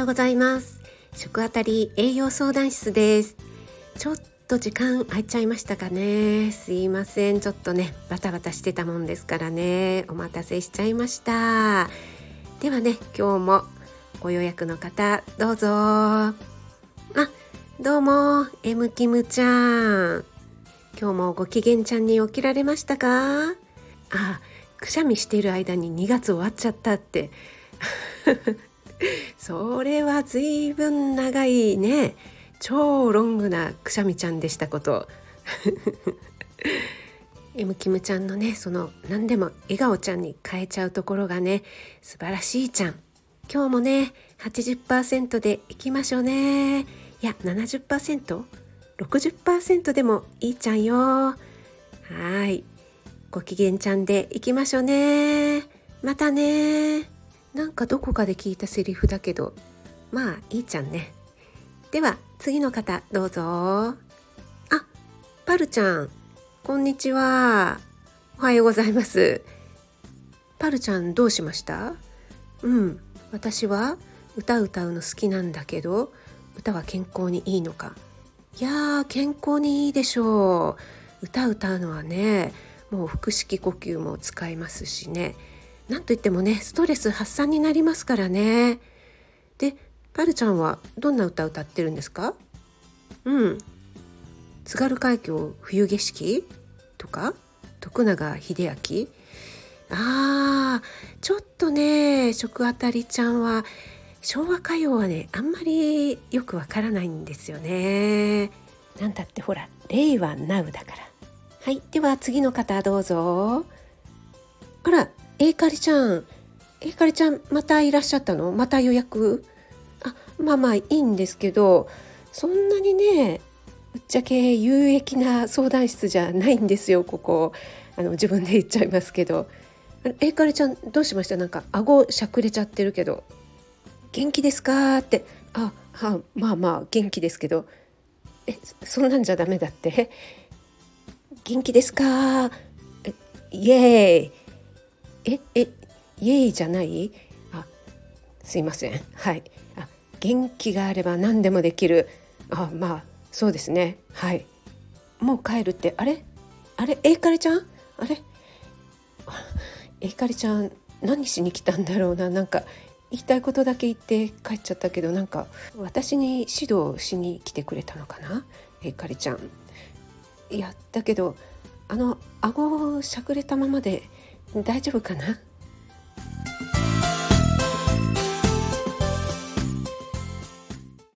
ようございます。食あたり栄養相談室です。ちょっと時間空いちゃいましたかね。すいません。ちょっとねバタバタしてたもんですからね。お待たせしちゃいました。ではね今日もご予約の方どうぞ。あどうも M キムちゃん。今日もご機嫌ちゃんに起きられましたか？あくしゃみしている間に2月終わっちゃったって。それはずいぶん長いね。超ロングなくしゃみちゃんでしたこと。M キムちゃんのねその何でも笑顔ちゃんに変えちゃうところがね素晴らしいちゃん。今日もね80%でいきましょうね。いや 70%60% でもいいちゃんよ。はい。ご機嫌ちゃんでいきましょうね。またね。なんかどこかで聞いたセリフだけどまあいいちゃんね。では次の方どうぞ。あパルちゃん。こんにちは。おはようございます。パルちゃんどうしました？うん。私は歌歌うの好きなんだけど歌は健康にいいのか。いやー健康にいいでしょう。歌歌うのはねもう腹式呼吸も使いますしね。なんといってもねストレス発散になりますからねでパルちゃんはどんな歌歌ってるんですか？うん津軽海峡冬景色とか？徳永英明？あーちょっとね食あたりちゃんは昭和歌謡はねあんまりよくわからないんですよね。なんだってほら令和ナウだから。はいでは次の方どうぞ。あらえいかりちゃん。えいかりちゃんまたいらっしゃったの？また予約？あまあまあいいんですけどそんなにねぶっちゃけ有益な相談室じゃないんですよここ。あの自分で言っちゃいますけど。えいかりちゃんどうしました？なんか顎しゃくれちゃってるけど。元気ですか?」って「あはまあまあ元気ですけど。えそんなんじゃダメだって？元気ですか？イエーイ。ええイエイじゃない？あすいません。はい。あ元気があれば何でもできる。あまあそうですね。はい。もう帰るってあれ？あれ？えいかりちゃん？あれ？えいかりちゃん何しに来たんだろうな。なんか言いたいことだけ言って帰っちゃったけどなんか私に指導しに来てくれたのかな？えかりちゃん。いやだけどあの顎をしゃくれたままで大丈夫かな？